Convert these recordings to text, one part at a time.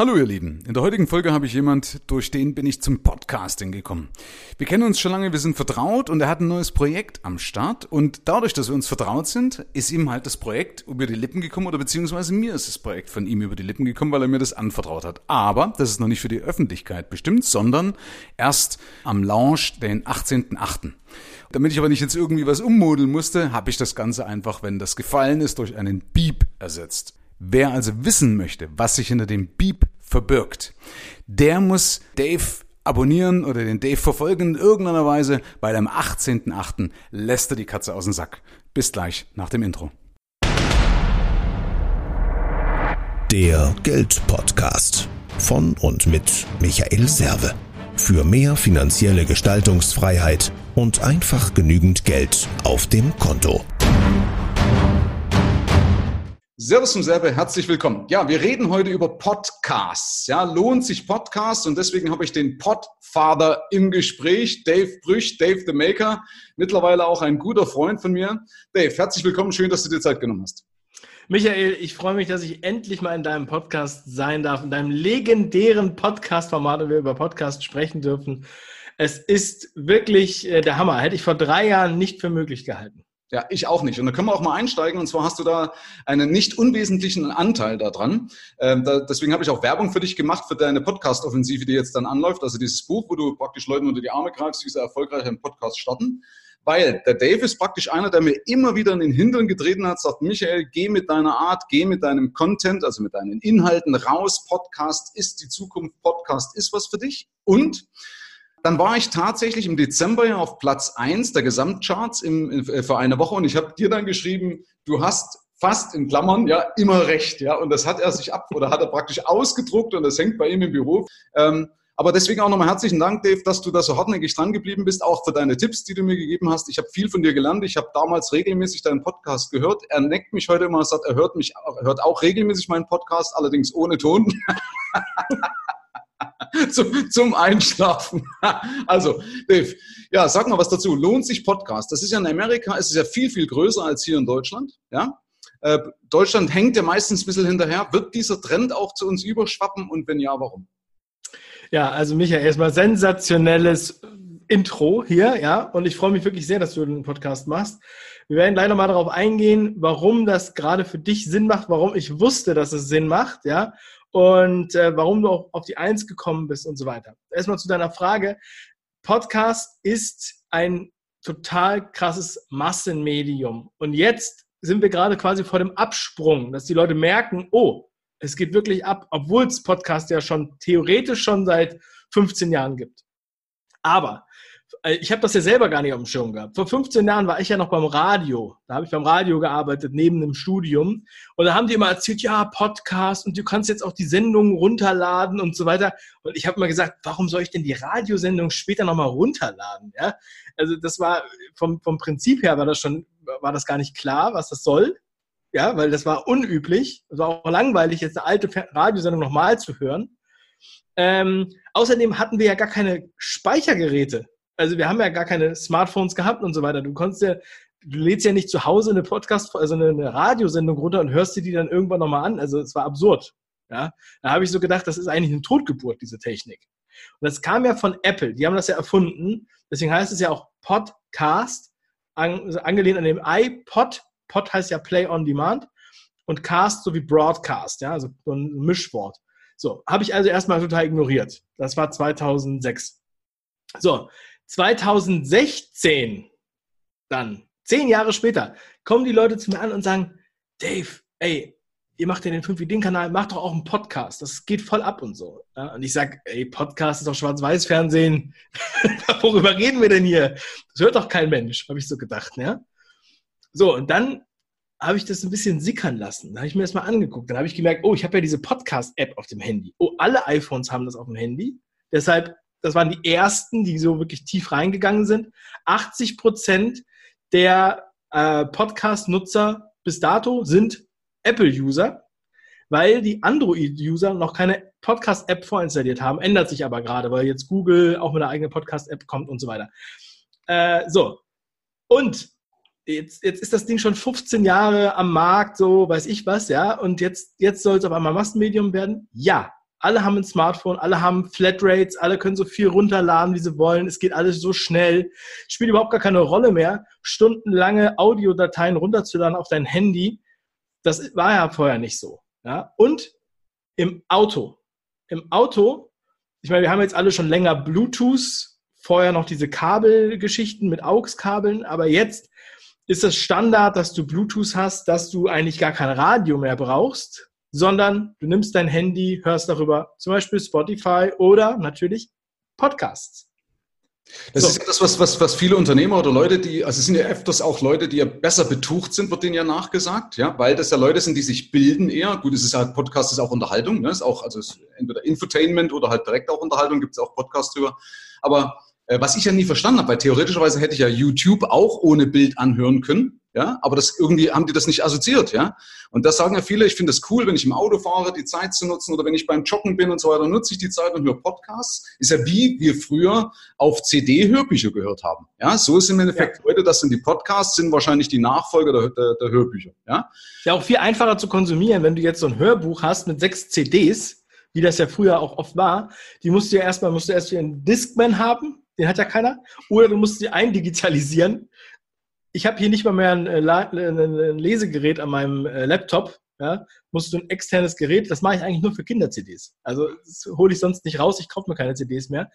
Hallo ihr Lieben, in der heutigen Folge habe ich jemand, durch den bin ich zum Podcasting gekommen. Wir kennen uns schon lange, wir sind vertraut und er hat ein neues Projekt am Start und dadurch, dass wir uns vertraut sind, ist ihm halt das Projekt über die Lippen gekommen oder beziehungsweise mir ist das Projekt von ihm über die Lippen gekommen, weil er mir das anvertraut hat. Aber das ist noch nicht für die Öffentlichkeit bestimmt, sondern erst am Launch den 18.8. Damit ich aber nicht jetzt irgendwie was ummodeln musste, habe ich das Ganze einfach, wenn das gefallen ist, durch einen Beep ersetzt. Wer also wissen möchte, was sich hinter dem Beep verbirgt, der muss Dave abonnieren oder den Dave verfolgen in irgendeiner Weise, weil am 18.8. lässt er die Katze aus dem Sack. Bis gleich nach dem Intro. Der Geldpodcast von und mit Michael Serve. Für mehr finanzielle Gestaltungsfreiheit und einfach genügend Geld auf dem Konto. Servus zum Serbe, herzlich willkommen. Ja, wir reden heute über Podcasts. Ja, lohnt sich Podcasts und deswegen habe ich den Podfather im Gespräch, Dave Brüch, Dave the Maker, mittlerweile auch ein guter Freund von mir. Dave, herzlich willkommen, schön, dass du dir Zeit genommen hast. Michael, ich freue mich, dass ich endlich mal in deinem Podcast sein darf, in deinem legendären Podcast-Format und wir über Podcasts sprechen dürfen. Es ist wirklich äh, der Hammer. Hätte ich vor drei Jahren nicht für möglich gehalten. Ja, ich auch nicht. Und da können wir auch mal einsteigen. Und zwar hast du da einen nicht unwesentlichen Anteil daran. Ähm, da, deswegen habe ich auch Werbung für dich gemacht, für deine Podcast-Offensive, die jetzt dann anläuft. Also dieses Buch, wo du praktisch Leuten unter die Arme greifst, wie sie erfolgreich einen Podcast starten. Weil der Dave ist praktisch einer, der mir immer wieder in den Hintern getreten hat, sagt, Michael, geh mit deiner Art, geh mit deinem Content, also mit deinen Inhalten raus. Podcast ist die Zukunft. Podcast ist was für dich. Und dann war ich tatsächlich im Dezember ja auf Platz eins der Gesamtcharts im, in, äh, für eine Woche und ich habe dir dann geschrieben, du hast fast in Klammern ja immer recht, ja. Und das hat er sich ab oder hat er praktisch ausgedruckt und das hängt bei ihm im Büro. Ähm, aber deswegen auch nochmal herzlichen Dank, Dave, dass du da so hartnäckig dran geblieben bist, auch für deine Tipps, die du mir gegeben hast. Ich habe viel von dir gelernt. Ich habe damals regelmäßig deinen Podcast gehört. Er neckt mich heute immer, sagt, er hört mich, er hört auch regelmäßig meinen Podcast, allerdings ohne Ton. zum, zum Einschlafen. also, Dave, ja, sag mal was dazu. Lohnt sich Podcast? Das ist ja in Amerika, es ist ja viel, viel größer als hier in Deutschland. Ja? Äh, Deutschland hängt ja meistens ein bisschen hinterher. Wird dieser Trend auch zu uns überschwappen und wenn ja, warum? Ja, also Michael, erstmal sensationelles Intro hier, ja, und ich freue mich wirklich sehr, dass du den Podcast machst. Wir werden gleich nochmal darauf eingehen, warum das gerade für dich Sinn macht, warum ich wusste, dass es Sinn macht, ja, und äh, warum du auch auf die Eins gekommen bist und so weiter. Erstmal zu deiner Frage. Podcast ist ein total krasses Massenmedium. Und jetzt sind wir gerade quasi vor dem Absprung, dass die Leute merken, oh, es geht wirklich ab, obwohl es Podcast ja schon theoretisch schon seit 15 Jahren gibt. Aber ich habe das ja selber gar nicht auf dem Schirm gehabt. Vor 15 Jahren war ich ja noch beim Radio. Da habe ich beim Radio gearbeitet, neben dem Studium. Und da haben die immer erzählt, ja, Podcast und du kannst jetzt auch die Sendungen runterladen und so weiter. Und ich habe immer gesagt, warum soll ich denn die Radiosendung später nochmal runterladen? Ja? Also das war vom, vom Prinzip her war das schon, war das gar nicht klar, was das soll. Ja, weil das war unüblich. Es war auch langweilig, jetzt eine alte Radiosendung nochmal zu hören. Ähm, außerdem hatten wir ja gar keine Speichergeräte also wir haben ja gar keine Smartphones gehabt und so weiter. Du konntest ja, du lädst ja nicht zu Hause eine Podcast, also eine, Radiosendung runter und hörst dir die dann irgendwann nochmal an. Also es war absurd. Ja, da habe ich so gedacht, das ist eigentlich eine Totgeburt, diese Technik. Und das kam ja von Apple. Die haben das ja erfunden. Deswegen heißt es ja auch Podcast, an, angelehnt an dem iPod. Pod heißt ja Play on Demand und Cast sowie Broadcast, ja, also so ein Mischwort. So, habe ich also erstmal total ignoriert. Das war 2006. So, 2016 dann, zehn Jahre später, kommen die Leute zu mir an und sagen, Dave, ey, ihr macht ja den 5 Ideen-Kanal, macht doch auch einen Podcast. Das geht voll ab und so. Ja, und ich sage, ey, Podcast ist doch Schwarz-Weiß-Fernsehen. Worüber reden wir denn hier? Das hört doch kein Mensch, habe ich so gedacht. Ja? So, und dann habe ich das ein bisschen sickern lassen. Da habe ich mir das mal angeguckt. Dann habe ich gemerkt, oh, ich habe ja diese Podcast-App auf dem Handy. Oh, alle iPhones haben das auf dem Handy. Deshalb das waren die ersten, die so wirklich tief reingegangen sind. 80 Prozent der äh, Podcast-Nutzer bis dato sind Apple-User, weil die Android-User noch keine Podcast-App vorinstalliert haben. Ändert sich aber gerade, weil jetzt Google auch mit einer eigenen Podcast-App kommt und so weiter. Äh, so. Und jetzt, jetzt ist das Ding schon 15 Jahre am Markt, so weiß ich was, ja. Und jetzt, jetzt soll es auf einmal Massenmedium werden? Ja. Alle haben ein Smartphone, alle haben Flatrates, alle können so viel runterladen, wie sie wollen. Es geht alles so schnell. Spielt überhaupt gar keine Rolle mehr, stundenlange Audiodateien runterzuladen auf dein Handy. Das war ja vorher nicht so. Ja? Und im Auto. Im Auto, ich meine, wir haben jetzt alle schon länger Bluetooth, vorher noch diese Kabelgeschichten mit AUX-Kabeln, aber jetzt ist es Standard, dass du Bluetooth hast, dass du eigentlich gar kein Radio mehr brauchst, sondern du nimmst dein Handy, hörst darüber zum Beispiel Spotify oder natürlich Podcasts. Das so. ist ja das, was, was, was viele Unternehmer oder Leute, die, also es sind ja öfters auch Leute, die ja besser betucht sind, wird denen ja nachgesagt, ja, weil das ja Leute sind, die sich bilden eher. Gut, es ist halt, Podcast ist auch Unterhaltung, ne? ist auch, also ist entweder Infotainment oder halt direkt auch Unterhaltung, gibt es auch Podcasts drüber. Aber was ich ja nie verstanden habe, weil theoretischerweise hätte ich ja YouTube auch ohne Bild anhören können, ja, aber das irgendwie haben die das nicht assoziiert, ja. Und das sagen ja viele, ich finde es cool, wenn ich im Auto fahre, die Zeit zu nutzen oder wenn ich beim Joggen bin und so weiter, nutze ich die Zeit und höre Podcasts. Ist ja wie wir früher auf CD Hörbücher gehört haben. Ja, so ist im Endeffekt ja. heute, das sind die Podcasts, sind wahrscheinlich die Nachfolger der, der, der Hörbücher, ja. Ist ja auch viel einfacher zu konsumieren, wenn du jetzt so ein Hörbuch hast mit sechs CDs, wie das ja früher auch oft war. Die musst du ja erstmal, musst du erst einen Discman haben, den hat ja keiner. Oder du musst sie eindigitalisieren. Ich habe hier nicht mal mehr ein, äh, ein Lesegerät an meinem äh, Laptop. Ja, musst du ein externes Gerät, das mache ich eigentlich nur für Kinder-CDs. Also das hole ich sonst nicht raus, ich kaufe mir keine CDs mehr.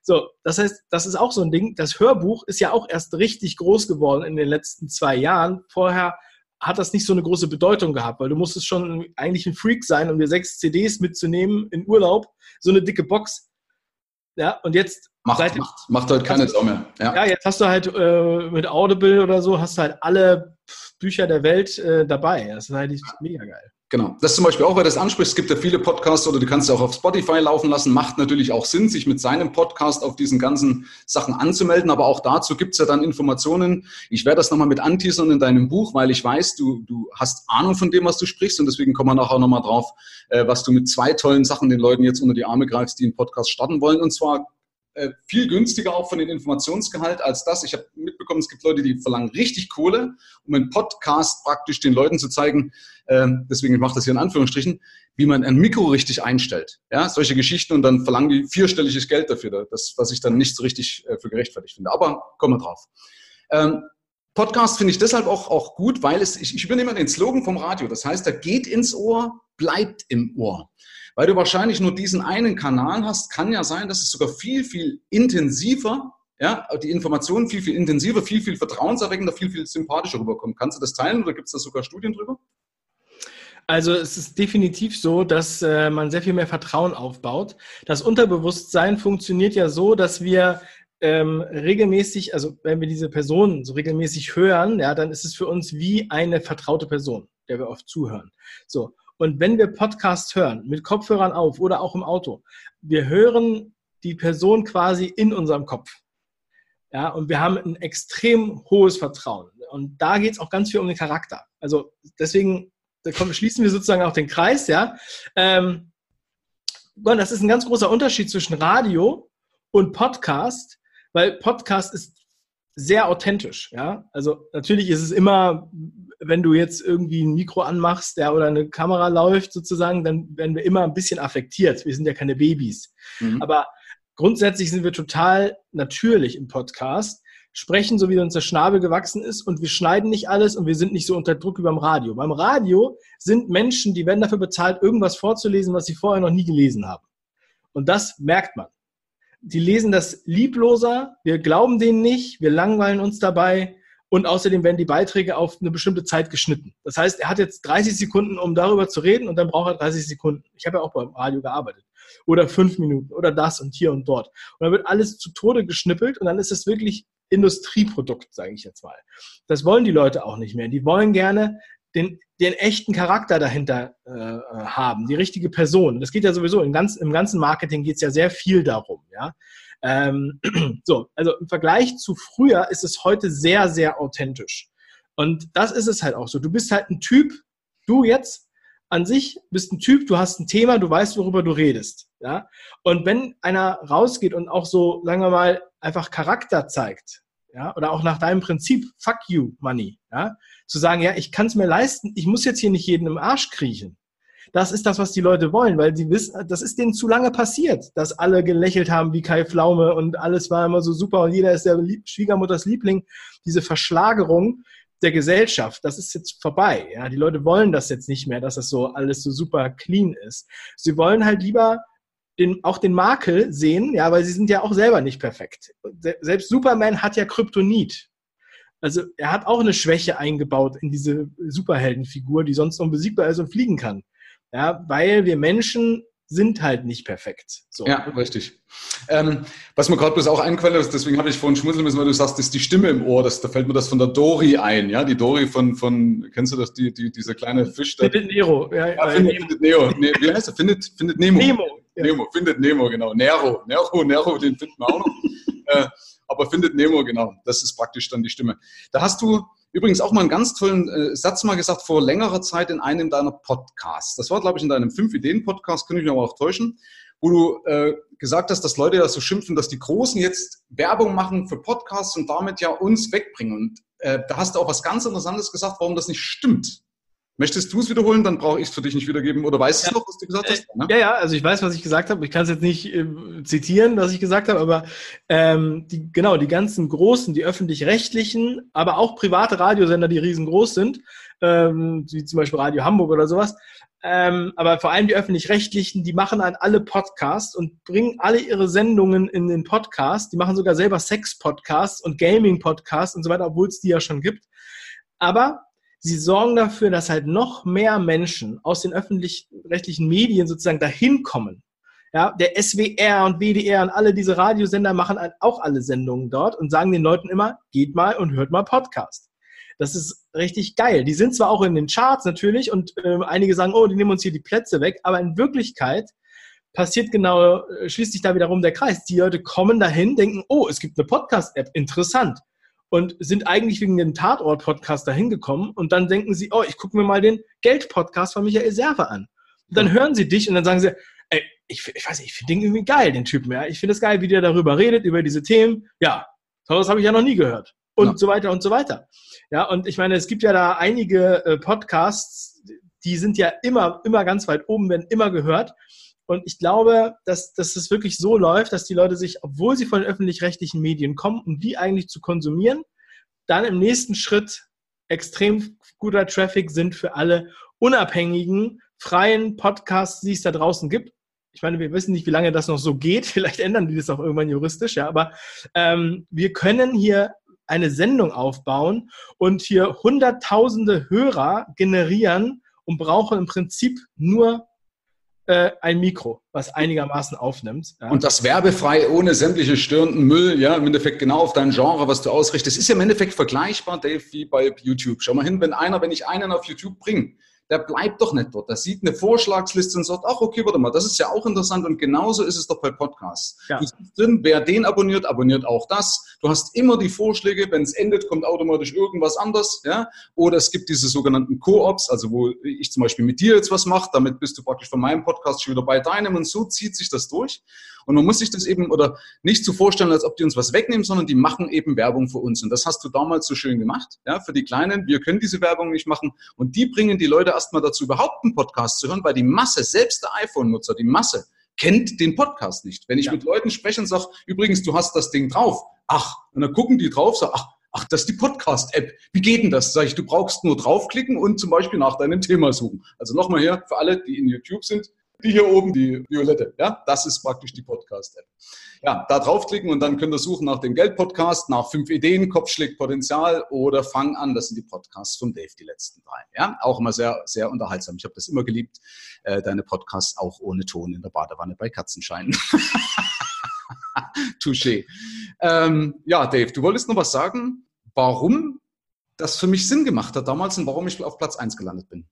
So, das heißt, das ist auch so ein Ding. Das Hörbuch ist ja auch erst richtig groß geworden in den letzten zwei Jahren. Vorher hat das nicht so eine große Bedeutung gehabt, weil du musstest schon eigentlich ein Freak sein, um dir sechs CDs mitzunehmen in Urlaub, so eine dicke Box. Ja, und jetzt Macht, seit, macht, macht halt keine Sau mehr. Ja. ja. jetzt hast du halt äh, mit Audible oder so, hast du halt alle Bücher der Welt äh, dabei. Das ist halt mega geil. Genau. Das zum Beispiel auch, weil das anspricht. Es gibt ja viele Podcasts oder du kannst ja auch auf Spotify laufen lassen. Macht natürlich auch Sinn, sich mit seinem Podcast auf diesen ganzen Sachen anzumelden. Aber auch dazu gibt es ja dann Informationen. Ich werde das nochmal mit anteasern in deinem Buch, weil ich weiß, du, du hast Ahnung von dem, was du sprichst. Und deswegen kommen wir nachher nochmal drauf, äh, was du mit zwei tollen Sachen den Leuten jetzt unter die Arme greifst, die einen Podcast starten wollen. Und zwar viel günstiger auch von den Informationsgehalt als das. Ich habe mitbekommen, es gibt Leute, die verlangen richtig Kohle, um einen Podcast praktisch den Leuten zu zeigen, äh, deswegen mache ich das hier in Anführungsstrichen, wie man ein Mikro richtig einstellt. Ja, solche Geschichten und dann verlangen die vierstelliges Geld dafür, das, was ich dann nicht so richtig äh, für gerechtfertigt finde. Aber kommen wir drauf. Ähm, Podcast finde ich deshalb auch, auch gut, weil es, ich, ich übernehme den Slogan vom Radio. Das heißt, er geht ins Ohr, bleibt im Ohr. Weil du wahrscheinlich nur diesen einen Kanal hast, kann ja sein, dass es sogar viel, viel intensiver, ja, die Informationen viel, viel intensiver, viel, viel vertrauenserweckender, viel, viel sympathischer rüberkommen. Kannst du das teilen oder gibt es da sogar Studien drüber? Also es ist definitiv so, dass äh, man sehr viel mehr Vertrauen aufbaut. Das Unterbewusstsein funktioniert ja so, dass wir ähm, regelmäßig, also wenn wir diese Person so regelmäßig hören, ja, dann ist es für uns wie eine vertraute Person, der wir oft zuhören. So. Und wenn wir Podcasts hören, mit Kopfhörern auf oder auch im Auto, wir hören die Person quasi in unserem Kopf. Ja, und wir haben ein extrem hohes Vertrauen. Und da geht es auch ganz viel um den Charakter. Also deswegen kommen, schließen wir sozusagen auch den Kreis, ja. Ähm, das ist ein ganz großer Unterschied zwischen Radio und Podcast, weil Podcast ist sehr authentisch, ja. Also natürlich ist es immer wenn du jetzt irgendwie ein Mikro anmachst ja, oder eine Kamera läuft sozusagen, dann werden wir immer ein bisschen affektiert. Wir sind ja keine Babys. Mhm. Aber grundsätzlich sind wir total natürlich im Podcast, sprechen so, wie uns der Schnabel gewachsen ist und wir schneiden nicht alles und wir sind nicht so unter Druck wie beim Radio. Beim Radio sind Menschen, die werden dafür bezahlt, irgendwas vorzulesen, was sie vorher noch nie gelesen haben. Und das merkt man. Die lesen das liebloser, wir glauben denen nicht, wir langweilen uns dabei und außerdem werden die Beiträge auf eine bestimmte Zeit geschnitten. Das heißt, er hat jetzt 30 Sekunden, um darüber zu reden und dann braucht er 30 Sekunden. Ich habe ja auch beim Radio gearbeitet. Oder fünf Minuten oder das und hier und dort. Und dann wird alles zu Tode geschnippelt und dann ist es wirklich Industrieprodukt, sage ich jetzt mal. Das wollen die Leute auch nicht mehr. Die wollen gerne den, den echten Charakter dahinter äh, haben, die richtige Person. Das geht ja sowieso, im, ganz, im ganzen Marketing geht es ja sehr viel darum. Ja? Ähm, so, also im Vergleich zu früher ist es heute sehr, sehr authentisch. Und das ist es halt auch so. Du bist halt ein Typ, du jetzt an sich bist ein Typ, du hast ein Thema, du weißt, worüber du redest. Ja? Und wenn einer rausgeht und auch so, sagen wir mal, einfach Charakter zeigt, ja, oder auch nach deinem Prinzip, fuck you, money, ja, zu sagen, ja, ich kann es mir leisten, ich muss jetzt hier nicht jeden im Arsch kriechen, das ist das, was die Leute wollen, weil sie wissen, das ist denen zu lange passiert, dass alle gelächelt haben wie Kai Pflaume und alles war immer so super und jeder ist der Schwiegermutters Liebling. Diese Verschlagerung der Gesellschaft, das ist jetzt vorbei. Ja, die Leute wollen das jetzt nicht mehr, dass das so alles so super clean ist. Sie wollen halt lieber den, auch den Makel sehen, ja, weil sie sind ja auch selber nicht perfekt. Selbst Superman hat ja Kryptonit. Also er hat auch eine Schwäche eingebaut in diese Superheldenfigur, die sonst unbesiegbar ist und fliegen kann. Ja, weil wir Menschen sind halt nicht perfekt. So. Ja, richtig. Ähm, was mir gerade bloß auch eingefallen ist, deswegen habe ich vorhin schmunzeln müssen, weil du sagst, das ist die Stimme im Ohr, das, da fällt mir das von der Dory ein, ja, die Dory von, von kennst du das, die, die, dieser kleine Fisch? Findet Nero. Ja, ja, findet, Nemo. findet Nero. Ne, wie heißt er? Findet, findet Nemo. Nemo. Ja. Nemo, findet Nemo, genau. Nero, Nero, Nero, den finden wir auch noch. äh, aber findet Nemo, genau. Das ist praktisch dann die Stimme. Da hast du übrigens auch mal einen ganz tollen äh, Satz mal gesagt vor längerer Zeit in einem deiner Podcasts. Das war, glaube ich, in deinem Fünf-Ideen-Podcast, könnte ich mich aber auch täuschen, wo du äh, gesagt hast, dass Leute ja so schimpfen, dass die Großen jetzt Werbung machen für Podcasts und damit ja uns wegbringen. Und äh, da hast du auch was ganz Interessantes gesagt, warum das nicht stimmt. Möchtest du es wiederholen, dann brauche ich es für dich nicht wiedergeben. Oder weißt ja. du noch, was du gesagt hast? Ne? Ja, ja, also ich weiß, was ich gesagt habe. Ich kann es jetzt nicht äh, zitieren, was ich gesagt habe, aber ähm, die, genau, die ganzen großen, die öffentlich-rechtlichen, aber auch private Radiosender, die riesengroß sind, ähm, wie zum Beispiel Radio Hamburg oder sowas, ähm, aber vor allem die öffentlich-rechtlichen, die machen an alle Podcasts und bringen alle ihre Sendungen in den Podcast. Die machen sogar selber Sex-Podcasts und Gaming-Podcasts und so weiter, obwohl es die ja schon gibt. Aber sie sorgen dafür, dass halt noch mehr Menschen aus den öffentlich-rechtlichen Medien sozusagen dahin kommen. Ja, der SWR und WDR und alle diese Radiosender machen halt auch alle Sendungen dort und sagen den Leuten immer, geht mal und hört mal Podcast. Das ist richtig geil. Die sind zwar auch in den Charts natürlich und äh, einige sagen, oh, die nehmen uns hier die Plätze weg, aber in Wirklichkeit passiert genau, äh, schließt sich da wiederum der Kreis. Die Leute kommen dahin, denken, oh, es gibt eine Podcast-App, interessant und sind eigentlich wegen dem Tatort-Podcast da hingekommen und dann denken sie, oh, ich gucke mir mal den Geld-Podcast von Michael Serve an. Und dann hören sie dich und dann sagen sie, ey, ich, ich weiß nicht, ich finde den irgendwie geil, den Typen, ja. Ich finde es geil, wie der darüber redet, über diese Themen. Ja, das habe ich ja noch nie gehört. Und ja. so weiter und so weiter. Ja, und ich meine, es gibt ja da einige äh, Podcasts, die sind ja immer, immer ganz weit oben, werden immer gehört. Und ich glaube, dass, dass es wirklich so läuft, dass die Leute sich, obwohl sie von öffentlich-rechtlichen Medien kommen, um die eigentlich zu konsumieren, dann im nächsten Schritt extrem guter Traffic sind für alle unabhängigen, freien Podcasts, die es da draußen gibt. Ich meine, wir wissen nicht, wie lange das noch so geht. Vielleicht ändern die das auch irgendwann juristisch, ja. Aber ähm, wir können hier eine Sendung aufbauen und hier hunderttausende Hörer generieren und brauchen im Prinzip nur äh, ein Mikro, was einigermaßen aufnimmt. Ja. Und das werbefrei, ohne sämtliche störenden Müll, ja, im Endeffekt genau auf dein Genre, was du ausrichtest, ist ja im Endeffekt vergleichbar, Dave, wie bei YouTube. Schau mal hin, wenn einer, wenn ich einen auf YouTube bringe, der bleibt doch nicht dort. Der sieht eine Vorschlagsliste und sagt, ach okay, warte mal, das ist ja auch interessant und genauso ist es doch bei Podcasts. Ja. Du siehst drin, wer den abonniert, abonniert auch das. Du hast immer die Vorschläge, wenn es endet, kommt automatisch irgendwas anders. Ja? Oder es gibt diese sogenannten Co-ops, also wo ich zum Beispiel mit dir jetzt was mache, damit bist du praktisch von meinem Podcast schon wieder bei deinem und so zieht sich das durch. Und man muss sich das eben oder nicht so vorstellen, als ob die uns was wegnehmen, sondern die machen eben Werbung für uns. Und das hast du damals so schön gemacht, ja, für die Kleinen. Wir können diese Werbung nicht machen und die bringen die Leute erstmal dazu, überhaupt einen Podcast zu hören, weil die Masse, selbst der iPhone-Nutzer, die Masse, kennt den Podcast nicht. Wenn ich ja. mit Leuten spreche und sage, übrigens, du hast das Ding drauf. Ach, und dann gucken die drauf, sagen, ach, ach, das ist die Podcast-App. Wie geht denn das? Sag ich, du brauchst nur draufklicken und zum Beispiel nach deinem Thema suchen. Also nochmal hier, für alle, die in YouTube sind, die hier oben, die violette, ja, das ist praktisch die Podcast-App. Ja, da draufklicken und dann könnt ihr suchen nach dem Geld-Podcast, nach fünf Ideen, Kopf schlägt Potenzial oder Fang an. Das sind die Podcasts von Dave, die letzten drei. Ja, auch immer sehr, sehr unterhaltsam. Ich habe das immer geliebt, äh, deine Podcasts auch ohne Ton in der Badewanne bei Katzenschein. Touché. Ähm, ja, Dave, du wolltest noch was sagen, warum das für mich Sinn gemacht hat damals und warum ich auf Platz eins gelandet bin.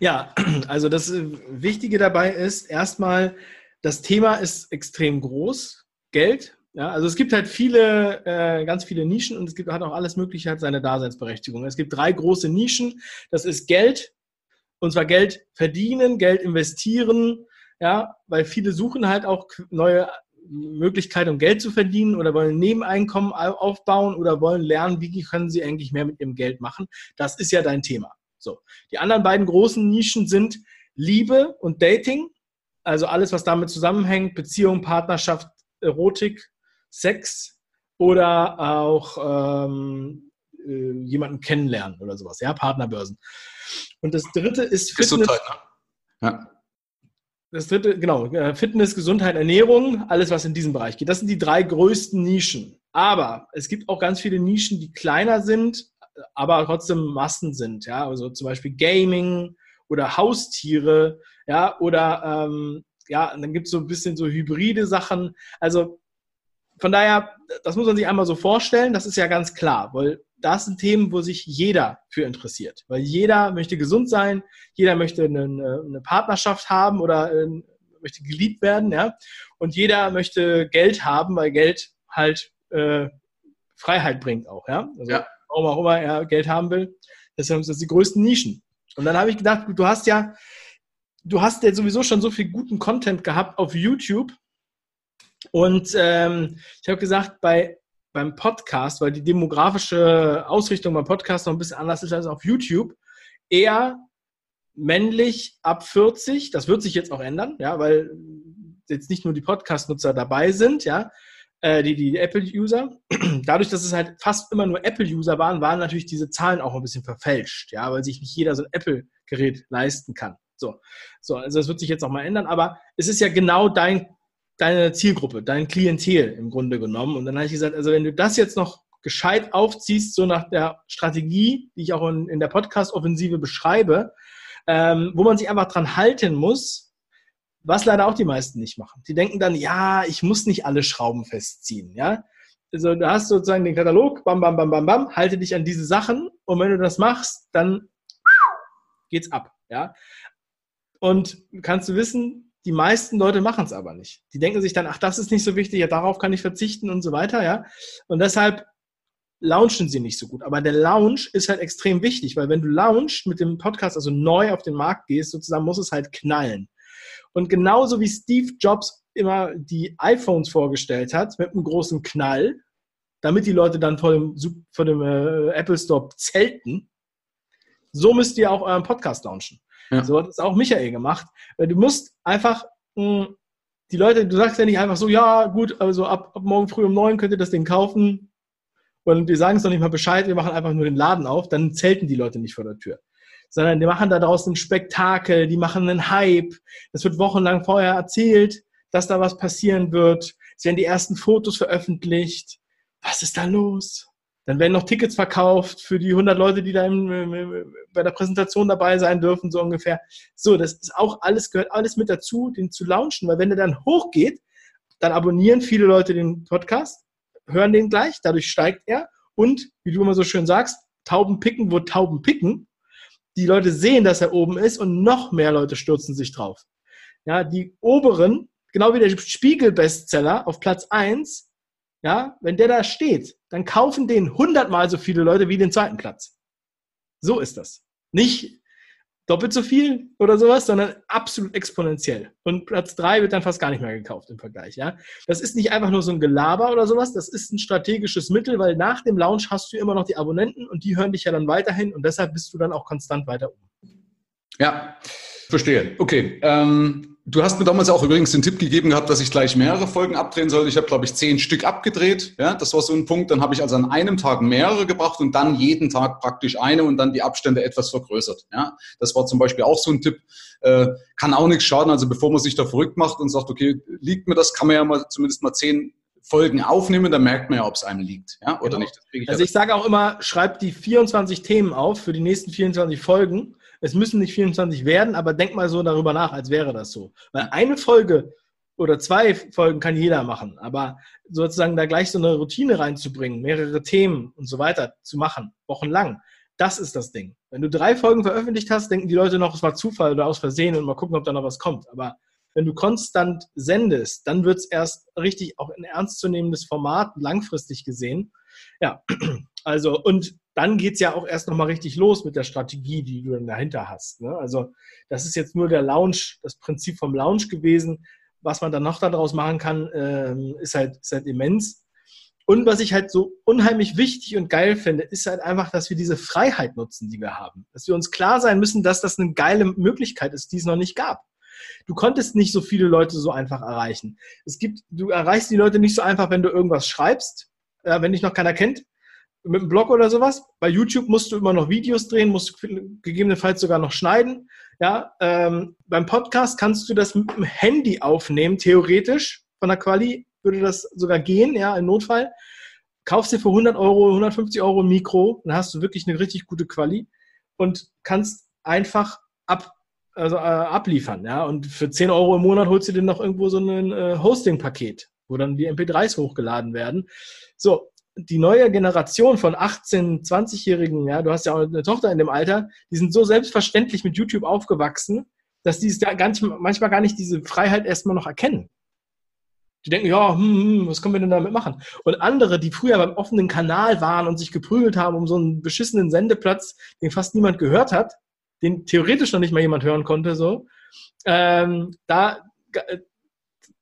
Ja, also das äh, Wichtige dabei ist erstmal, das Thema ist extrem groß, Geld. Ja, also es gibt halt viele, äh, ganz viele Nischen und es gibt, hat auch alles Mögliche, hat seine Daseinsberechtigung. Es gibt drei große Nischen. Das ist Geld, und zwar Geld verdienen, Geld investieren, ja, weil viele suchen halt auch neue Möglichkeiten, um Geld zu verdienen oder wollen Nebeneinkommen aufbauen oder wollen lernen, wie können sie eigentlich mehr mit ihrem Geld machen. Das ist ja dein Thema. So. Die anderen beiden großen Nischen sind Liebe und Dating, also alles, was damit zusammenhängt, Beziehung, Partnerschaft, Erotik, Sex oder auch ähm, äh, jemanden kennenlernen oder sowas, ja, Partnerbörsen. Und das dritte ist Fitness. Gesundheit, ne? Ja. Das dritte, genau, äh, Fitness, Gesundheit, Ernährung, alles, was in diesem Bereich geht. Das sind die drei größten Nischen. Aber es gibt auch ganz viele Nischen, die kleiner sind, aber trotzdem Massen sind. Ja, also zum Beispiel Gaming oder Haustiere, ja, oder ähm, ja, dann gibt es so ein bisschen so hybride Sachen. Also von daher, das muss man sich einmal so vorstellen, das ist ja ganz klar, weil das sind Themen, wo sich jeder für interessiert. Weil jeder möchte gesund sein, jeder möchte eine, eine Partnerschaft haben oder äh, möchte geliebt werden, ja. Und jeder möchte Geld haben, weil Geld halt äh, Freiheit bringt auch, ja. Also ja. Warum auch immer er Geld haben will. Deshalb sind das die größten Nischen. Und dann habe ich gedacht, du hast ja, du hast ja sowieso schon so viel guten Content gehabt auf YouTube. Und ähm, ich habe gesagt, bei beim Podcast, weil die demografische Ausrichtung beim Podcast noch ein bisschen anders ist als auf YouTube, eher männlich ab 40. Das wird sich jetzt auch ändern, ja, weil jetzt nicht nur die Podcast-Nutzer dabei sind, ja, äh, die, die Apple-User. Dadurch, dass es halt fast immer nur Apple-User waren, waren natürlich diese Zahlen auch ein bisschen verfälscht, ja, weil sich nicht jeder so ein Apple-Gerät leisten kann. So, so, also das wird sich jetzt auch mal ändern, aber es ist ja genau dein deine Zielgruppe, dein Klientel im Grunde genommen. Und dann habe ich gesagt, also wenn du das jetzt noch gescheit aufziehst, so nach der Strategie, die ich auch in, in der Podcast-Offensive beschreibe, ähm, wo man sich einfach dran halten muss, was leider auch die meisten nicht machen. Die denken dann, ja, ich muss nicht alle Schrauben festziehen, ja. Also du hast sozusagen den Katalog, bam, bam, bam, bam, bam, halte dich an diese Sachen und wenn du das machst, dann geht's ab, ja. Und kannst du wissen, die meisten Leute machen es aber nicht. Die denken sich dann, ach, das ist nicht so wichtig, ja, darauf kann ich verzichten und so weiter, ja. Und deshalb launchen sie nicht so gut. Aber der Launch ist halt extrem wichtig, weil wenn du launchst mit dem Podcast, also neu auf den Markt gehst, sozusagen muss es halt knallen. Und genauso wie Steve Jobs immer die iPhones vorgestellt hat, mit einem großen Knall, damit die Leute dann vor dem, vor dem äh, Apple Store zelten, so müsst ihr auch euren Podcast launchen. Ja. So hat es auch Michael gemacht. Du musst einfach mh, hm, die Leute, du sagst ja nicht einfach so, ja, gut, also ab, ab morgen früh um neun könnt ihr das Ding kaufen. Und die sagen es noch nicht mal Bescheid, wir machen einfach nur den Laden auf, dann zelten die Leute nicht vor der Tür. Sondern die machen da draußen ein Spektakel, die machen einen Hype. Das wird wochenlang vorher erzählt, dass da was passieren wird. Es werden die ersten Fotos veröffentlicht. Was ist da los? Dann werden noch Tickets verkauft für die 100 Leute, die da im, bei der Präsentation dabei sein dürfen, so ungefähr. So, das ist auch alles, gehört alles mit dazu, den zu launchen, weil wenn der dann hochgeht, dann abonnieren viele Leute den Podcast, hören den gleich, dadurch steigt er und, wie du immer so schön sagst, Tauben picken, wo Tauben picken. Die Leute sehen, dass er oben ist und noch mehr Leute stürzen sich drauf. Ja, die oberen, genau wie der Spiegel-Bestseller auf Platz 1, ja, wenn der da steht, dann kaufen den hundertmal so viele Leute wie den zweiten Platz. So ist das. Nicht doppelt so viel oder sowas, sondern absolut exponentiell. Und Platz drei wird dann fast gar nicht mehr gekauft im Vergleich. Ja, das ist nicht einfach nur so ein Gelaber oder sowas. Das ist ein strategisches Mittel, weil nach dem Launch hast du immer noch die Abonnenten und die hören dich ja dann weiterhin und deshalb bist du dann auch konstant weiter oben. Ja, verstehe. Okay. Ähm Du hast mir damals auch übrigens den Tipp gegeben gehabt, dass ich gleich mehrere Folgen abdrehen soll. Ich habe, glaube ich, zehn Stück abgedreht. Ja, das war so ein Punkt. Dann habe ich also an einem Tag mehrere gebracht und dann jeden Tag praktisch eine und dann die Abstände etwas vergrößert. Ja, das war zum Beispiel auch so ein Tipp. Äh, kann auch nichts schaden. Also bevor man sich da verrückt macht und sagt, okay, liegt mir das, kann man ja mal zumindest mal zehn Folgen aufnehmen, dann merkt man ja, ob es einem liegt, ja, oder genau. nicht. Ich also ich sage auch immer, schreibt die 24 Themen auf für die nächsten 24 Folgen es müssen nicht 24 werden, aber denk mal so darüber nach, als wäre das so. Weil eine Folge oder zwei Folgen kann jeder machen, aber sozusagen da gleich so eine Routine reinzubringen, mehrere Themen und so weiter zu machen, wochenlang, das ist das Ding. Wenn du drei Folgen veröffentlicht hast, denken die Leute noch, es war Zufall oder aus Versehen und mal gucken, ob da noch was kommt. Aber wenn du konstant sendest, dann wird es erst richtig auch ein ernstzunehmendes Format, langfristig gesehen. Ja, also und dann geht es ja auch erst nochmal richtig los mit der Strategie, die du dann dahinter hast. Ne? Also das ist jetzt nur der Launch, das Prinzip vom Launch gewesen. Was man dann noch daraus machen kann, ähm, ist, halt, ist halt immens. Und was ich halt so unheimlich wichtig und geil finde, ist halt einfach, dass wir diese Freiheit nutzen, die wir haben. Dass wir uns klar sein müssen, dass das eine geile Möglichkeit ist, die es noch nicht gab. Du konntest nicht so viele Leute so einfach erreichen. Es gibt, du erreichst die Leute nicht so einfach, wenn du irgendwas schreibst, äh, wenn dich noch keiner kennt, mit einem Blog oder sowas. Bei YouTube musst du immer noch Videos drehen, musst gegebenenfalls sogar noch schneiden. Ja, ähm, beim Podcast kannst du das mit dem Handy aufnehmen, theoretisch. Von der Quali würde das sogar gehen, ja, im Notfall. Kaufst dir für 100 Euro, 150 Euro ein Mikro, dann hast du wirklich eine richtig gute Quali und kannst einfach ab, also, äh, abliefern, ja. Und für 10 Euro im Monat holst du dir noch irgendwo so ein äh, Hosting-Paket, wo dann die MP3s hochgeladen werden. So, die neue Generation von 18, 20-Jährigen, ja, du hast ja auch eine Tochter in dem Alter, die sind so selbstverständlich mit YouTube aufgewachsen, dass die es da gar nicht, manchmal gar nicht diese Freiheit erstmal noch erkennen. Die denken, ja, hm, hm, was können wir denn damit machen? Und andere, die früher beim offenen Kanal waren und sich geprügelt haben um so einen beschissenen Sendeplatz, den fast niemand gehört hat, den theoretisch noch nicht mal jemand hören konnte, so, ähm, da,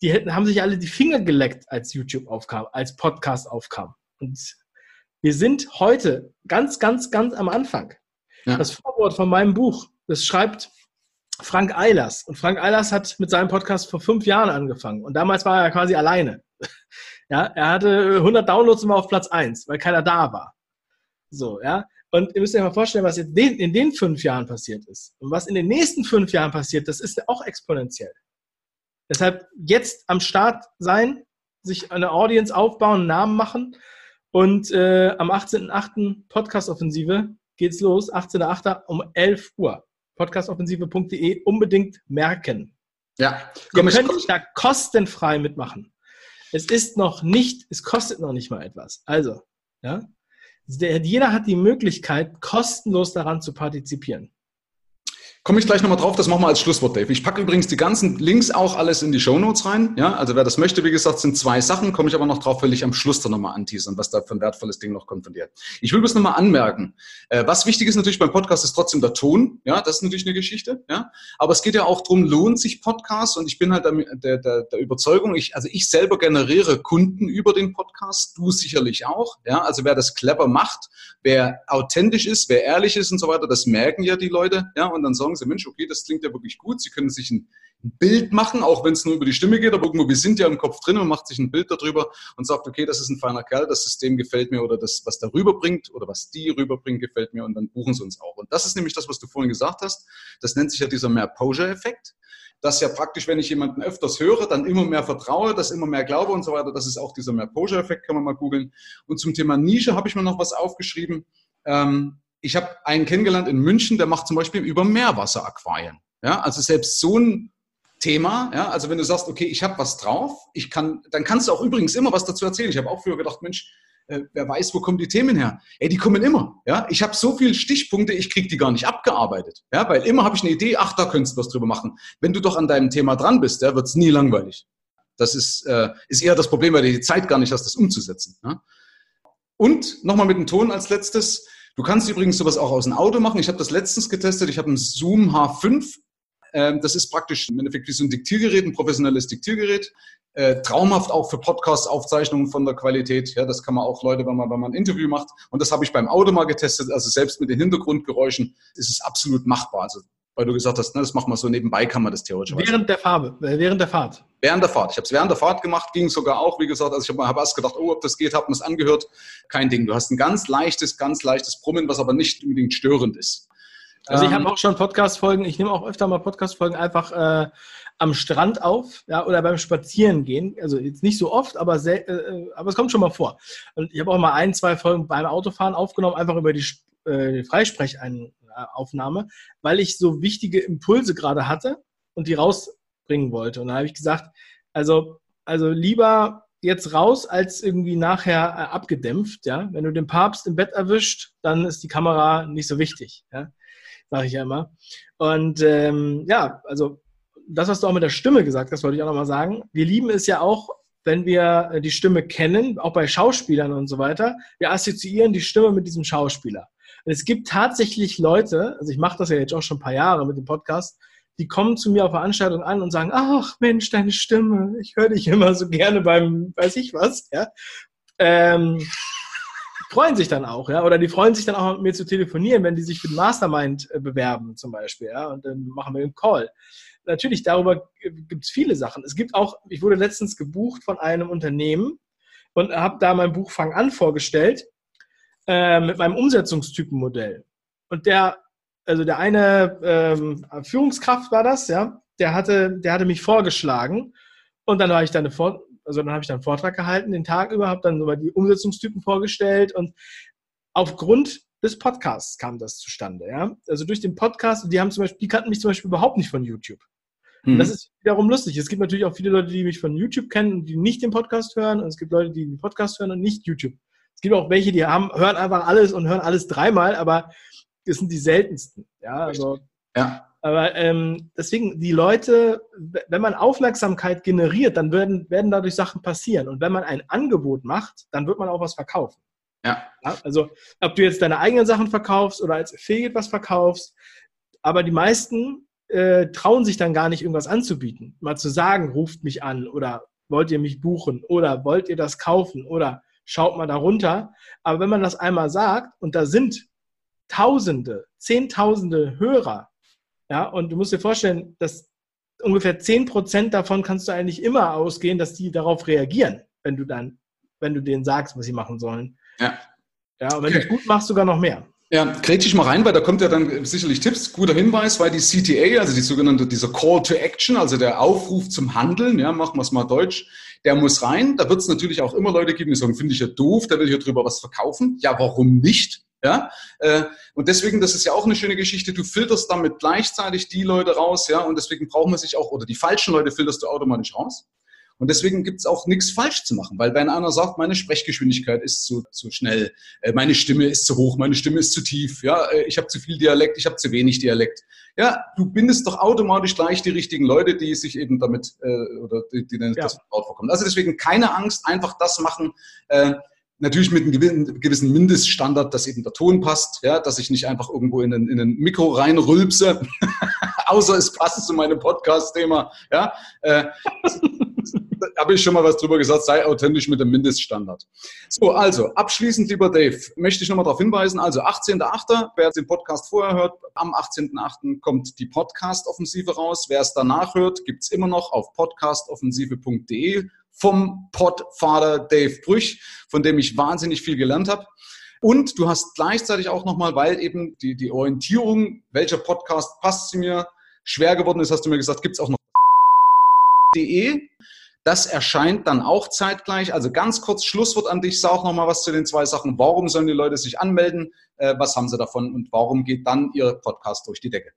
die hätten, haben sich alle die Finger geleckt, als YouTube aufkam, als Podcast aufkam. Und wir sind heute ganz, ganz, ganz am Anfang. Ja. Das Vorwort von meinem Buch, das schreibt Frank Eilers. Und Frank Eilers hat mit seinem Podcast vor fünf Jahren angefangen. Und damals war er quasi alleine. Ja, er hatte 100 Downloads immer auf Platz 1, weil keiner da war. So, ja. Und ihr müsst euch mal vorstellen, was jetzt in den fünf Jahren passiert ist. Und was in den nächsten fünf Jahren passiert, das ist auch exponentiell. Deshalb jetzt am Start sein, sich eine Audience aufbauen, einen Namen machen und äh, am 18.08. Podcast-Offensive geht's los, 18.08. um 11 Uhr. Podcastoffensive.de unbedingt merken. Ja, komm, Ihr könnt ich, da kostenfrei mitmachen. Es ist noch nicht, es kostet noch nicht mal etwas. Also, ja, der, jeder hat die Möglichkeit, kostenlos daran zu partizipieren. Komme ich gleich nochmal drauf, das machen wir als Schlusswort, Dave. Ich packe übrigens die ganzen Links auch alles in die Show Notes rein. Ja, also wer das möchte, wie gesagt, sind zwei Sachen, komme ich aber noch drauf, will ich am Schluss dann nochmal anteasern, was da für ein wertvolles Ding noch kommt von dir. Ich will bloß nochmal anmerken. Äh, was wichtig ist natürlich beim Podcast, ist trotzdem der Ton. Ja, das ist natürlich eine Geschichte. Ja, aber es geht ja auch darum, lohnt sich Podcast? Und ich bin halt der, der, der Überzeugung, ich, also ich selber generiere Kunden über den Podcast, du sicherlich auch. Ja, also wer das clever macht, wer authentisch ist, wer ehrlich ist und so weiter, das merken ja die Leute. Ja, und dann sagen sagen sie, Mensch, okay, das klingt ja wirklich gut. Sie können sich ein Bild machen, auch wenn es nur über die Stimme geht, aber irgendwo, wir sind ja im Kopf drin und macht sich ein Bild darüber und sagt, okay, das ist ein feiner Kerl, das System gefällt mir oder das, was da rüberbringt oder was die rüberbringt, gefällt mir und dann buchen sie uns auch. Und das ist nämlich das, was du vorhin gesagt hast. Das nennt sich ja dieser Mehr-Posure-Effekt dass ja praktisch, wenn ich jemanden öfters höre, dann immer mehr vertraue, dass immer mehr glaube und so weiter. Das ist auch dieser Mehr-Posure-Effekt, kann man mal googeln. Und zum Thema Nische habe ich mir noch was aufgeschrieben. Ähm, ich habe einen kennengelernt in München, der macht zum Beispiel über Meerwasseraquarien. Ja, also selbst so ein Thema, ja, also wenn du sagst, okay, ich habe was drauf, ich kann, dann kannst du auch übrigens immer was dazu erzählen. Ich habe auch früher gedacht, Mensch, äh, wer weiß, wo kommen die Themen her? Ey, die kommen immer. Ja, ich habe so viele Stichpunkte, ich kriege die gar nicht abgearbeitet. Ja, weil immer habe ich eine Idee, ach, da könntest du was drüber machen. Wenn du doch an deinem Thema dran bist, ja, wird es nie langweilig. Das ist, äh, ist eher das Problem, weil du die Zeit gar nicht hast, das umzusetzen. Ja? Und nochmal mit dem Ton als letztes. Du kannst übrigens sowas auch aus dem Auto machen. Ich habe das letztens getestet. Ich habe einen Zoom H5. Ähm, das ist praktisch im Endeffekt wie so ein Diktiergerät, ein professionelles Diktiergerät. Äh, traumhaft auch für Podcast-Aufzeichnungen von der Qualität. Ja, das kann man auch Leute, wenn man, wenn man ein Interview macht. Und das habe ich beim Auto mal getestet. Also selbst mit den Hintergrundgeräuschen ist es absolut machbar. Also weil du gesagt hast, ne, das machen wir so nebenbei, kann man das theoretisch. Während der Farbe, äh, während der Fahrt. Während der Fahrt. Ich habe es während der Fahrt gemacht, ging sogar auch, wie gesagt, also ich habe hab erst gedacht, oh, ob das geht, habe mir es angehört. Kein Ding. Du hast ein ganz leichtes, ganz leichtes Brummen, was aber nicht unbedingt störend ist. Also ich habe ähm, auch schon Podcast-Folgen, ich nehme auch öfter mal Podcast-Folgen einfach äh, am Strand auf, ja, oder beim Spazierengehen. Also jetzt nicht so oft, aber sehr, äh, aber es kommt schon mal vor. Und ich habe auch mal ein, zwei Folgen beim Autofahren aufgenommen, einfach über die, äh, die Freisprecheinrichtung Aufnahme, weil ich so wichtige Impulse gerade hatte und die rausbringen wollte. Und da habe ich gesagt, also, also lieber jetzt raus, als irgendwie nachher äh, abgedämpft. Ja? Wenn du den Papst im Bett erwischt, dann ist die Kamera nicht so wichtig. Ja? Sage ich ja immer. Und ähm, ja, also das, was du auch mit der Stimme gesagt hast, wollte ich auch nochmal sagen. Wir lieben es ja auch, wenn wir äh, die Stimme kennen, auch bei Schauspielern und so weiter. Wir assoziieren die Stimme mit diesem Schauspieler. Es gibt tatsächlich Leute, also ich mache das ja jetzt auch schon ein paar Jahre mit dem Podcast, die kommen zu mir auf Veranstaltungen an und sagen, ach Mensch, deine Stimme, ich höre dich immer so gerne beim, weiß ich was, ja. ähm, freuen sich dann auch, ja, oder die freuen sich dann auch mit mir zu telefonieren, wenn die sich für den Mastermind äh, bewerben zum Beispiel, ja, und dann machen wir einen Call. Natürlich, darüber gibt es viele Sachen. Es gibt auch, ich wurde letztens gebucht von einem Unternehmen und habe da mein Buch Fang an vorgestellt äh, mit meinem Umsetzungstypenmodell. Und der, also der eine ähm, Führungskraft war das, ja, der hatte, der hatte mich vorgeschlagen und dann war ich da eine Vor also dann habe ich dann einen Vortrag gehalten, den Tag über, habe dann über die Umsetzungstypen vorgestellt und aufgrund des Podcasts kam das zustande. Ja? Also durch den Podcast, die haben zum Beispiel, die kannten mich zum Beispiel überhaupt nicht von YouTube. Mhm. Das ist wiederum lustig. Es gibt natürlich auch viele Leute, die mich von YouTube kennen und die nicht den Podcast hören. Und es gibt Leute, die den Podcast hören und nicht YouTube. Es gibt auch welche, die haben, hören einfach alles und hören alles dreimal, aber das sind die seltensten. Ja, also. Ja. Aber ähm, deswegen, die Leute, wenn man Aufmerksamkeit generiert, dann werden, werden dadurch Sachen passieren. Und wenn man ein Angebot macht, dann wird man auch was verkaufen. Ja. ja. Also, ob du jetzt deine eigenen Sachen verkaufst oder als Affiliate was verkaufst, aber die meisten äh, trauen sich dann gar nicht, irgendwas anzubieten. Mal zu sagen, ruft mich an oder wollt ihr mich buchen oder wollt ihr das kaufen oder schaut mal darunter. Aber wenn man das einmal sagt und da sind Tausende, Zehntausende Hörer, ja, und du musst dir vorstellen, dass ungefähr 10% davon kannst du eigentlich immer ausgehen, dass die darauf reagieren, wenn du dann, wenn du denen sagst, was sie machen sollen. Ja. Ja, und wenn okay. du es gut machst, sogar noch mehr. Ja, ich mal rein, weil da kommt ja dann sicherlich Tipps. Guter Hinweis, weil die CTA, also die sogenannte, dieser Call to Action, also der Aufruf zum Handeln, ja, machen wir es mal deutsch, der muss rein. Da wird es natürlich auch immer Leute geben, die sagen, finde ich ja doof, der will hier drüber was verkaufen. Ja, warum nicht? Ja, äh, und deswegen, das ist ja auch eine schöne Geschichte. Du filterst damit gleichzeitig die Leute raus, ja, und deswegen braucht man sich auch, oder die falschen Leute filterst du automatisch raus. Und deswegen gibt es auch nichts falsch zu machen, weil wenn einer sagt, meine Sprechgeschwindigkeit ist zu, zu schnell, äh, meine Stimme ist zu hoch, meine Stimme ist zu tief, ja, äh, ich habe zu viel Dialekt, ich habe zu wenig Dialekt. Ja, du bindest doch automatisch gleich die richtigen Leute, die sich eben damit äh, oder die, die ja. das vertraut vorkommen. Also deswegen keine Angst, einfach das machen. Äh, natürlich mit einem gewissen Mindeststandard, dass eben der Ton passt, ja, dass ich nicht einfach irgendwo in ein, in ein Mikro reinrülpse, außer es passt zu meinem Podcast-Thema. Ja, äh, habe ich schon mal was drüber gesagt, sei authentisch mit dem Mindeststandard. So, also abschließend, lieber Dave, möchte ich nochmal darauf hinweisen, also 18.8., wer den Podcast vorher hört, am 18.8. kommt die Podcast-Offensive raus. Wer es danach hört, gibt's immer noch auf podcastoffensive.de vom Podvater Dave Brüch, von dem ich wahnsinnig viel gelernt habe. Und du hast gleichzeitig auch nochmal, weil eben die, die Orientierung, welcher Podcast passt zu mir, schwer geworden ist, hast du mir gesagt, gibt's auch noch de. Das erscheint dann auch zeitgleich. Also ganz kurz Schlusswort an dich. Sag auch nochmal was zu den zwei Sachen. Warum sollen die Leute sich anmelden? Äh, was haben sie davon? Und warum geht dann ihr Podcast durch die Decke?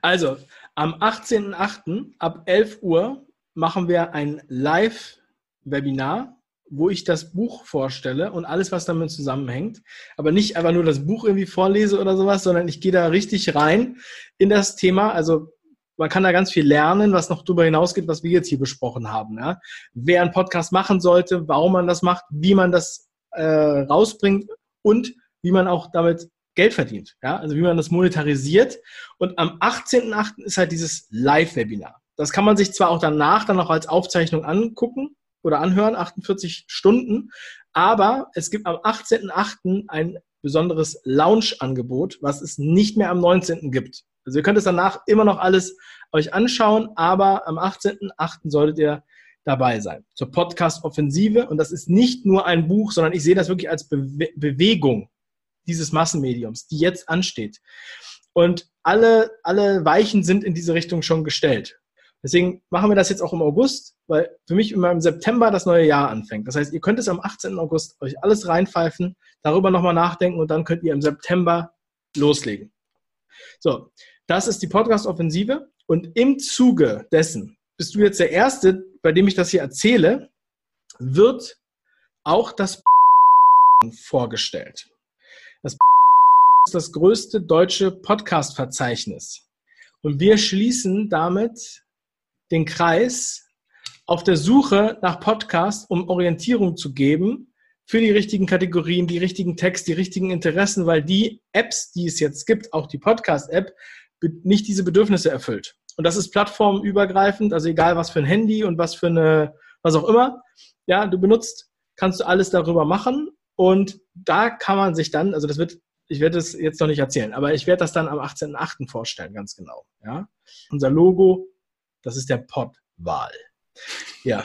Also, am 18.08. ab 11 Uhr machen wir ein Live-Webinar, wo ich das Buch vorstelle und alles, was damit zusammenhängt. Aber nicht einfach nur das Buch irgendwie vorlese oder sowas, sondern ich gehe da richtig rein in das Thema. Also man kann da ganz viel lernen, was noch darüber hinausgeht, was wir jetzt hier besprochen haben. Ja? Wer einen Podcast machen sollte, warum man das macht, wie man das äh, rausbringt und wie man auch damit Geld verdient. Ja? Also wie man das monetarisiert. Und am 18.08. ist halt dieses Live-Webinar. Das kann man sich zwar auch danach dann noch als Aufzeichnung angucken oder anhören, 48 Stunden, aber es gibt am 18.08. ein besonderes Lounge-Angebot, was es nicht mehr am 19. gibt. Also ihr könnt es danach immer noch alles euch anschauen, aber am 18.08. solltet ihr dabei sein zur Podcast-Offensive. Und das ist nicht nur ein Buch, sondern ich sehe das wirklich als Be Bewegung dieses Massenmediums, die jetzt ansteht. Und alle, alle Weichen sind in diese Richtung schon gestellt. Deswegen machen wir das jetzt auch im August, weil für mich immer im September das neue Jahr anfängt. Das heißt, ihr könnt es am 18. August euch alles reinpfeifen, darüber nochmal nachdenken und dann könnt ihr im September loslegen. So, das ist die Podcast-Offensive und im Zuge dessen bist du jetzt der Erste, bei dem ich das hier erzähle, wird auch das vorgestellt. Das ist das größte deutsche Podcast-Verzeichnis. Und wir schließen damit den Kreis auf der Suche nach Podcasts, um Orientierung zu geben für die richtigen Kategorien, die richtigen Texte, die richtigen Interessen, weil die Apps, die es jetzt gibt, auch die Podcast-App, nicht diese Bedürfnisse erfüllt. Und das ist plattformübergreifend, also egal was für ein Handy und was für eine, was auch immer. Ja, du benutzt kannst du alles darüber machen und da kann man sich dann, also das wird, ich werde es jetzt noch nicht erzählen, aber ich werde das dann am 18.08. vorstellen, ganz genau. Ja? Unser Logo, das ist der Podwahl. Ja,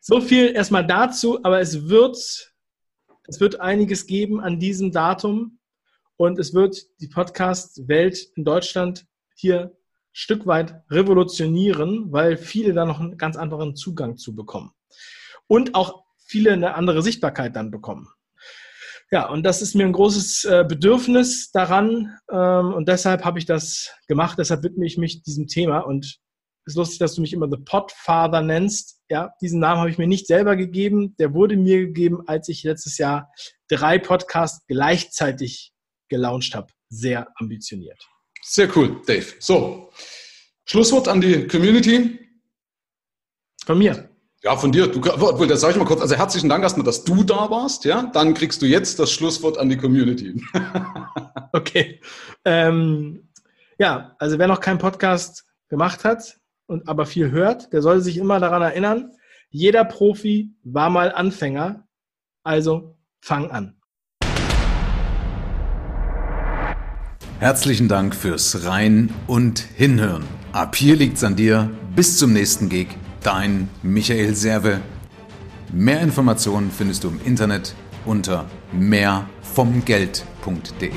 so viel erstmal dazu, aber es wird, es wird einiges geben an diesem Datum und es wird die Podcast-Welt in Deutschland hier Stück weit revolutionieren, weil viele da noch einen ganz anderen Zugang zu bekommen. Und auch viele eine andere Sichtbarkeit dann bekommen. Ja, und das ist mir ein großes äh, Bedürfnis daran ähm, und deshalb habe ich das gemacht, deshalb widme ich mich diesem Thema und es ist lustig, dass du mich immer The Podfather nennst. Ja, diesen Namen habe ich mir nicht selber gegeben, der wurde mir gegeben, als ich letztes Jahr drei Podcasts gleichzeitig gelauncht habe. Sehr ambitioniert. Sehr cool, Dave. So, Schlusswort an die Community. Von mir. Ja, von dir. Du, das sage ich mal kurz. Also herzlichen Dank erstmal, dass du da warst. Ja, dann kriegst du jetzt das Schlusswort an die Community. okay. Ähm, ja, also wer noch keinen Podcast gemacht hat und aber viel hört, der sollte sich immer daran erinnern, jeder Profi war mal Anfänger. Also fang an. Herzlichen Dank fürs Rein und Hinhören. Ab hier liegt's an dir. Bis zum nächsten Gig dein Michael Serve. Mehr Informationen findest du im Internet unter mehrvomgeld.de.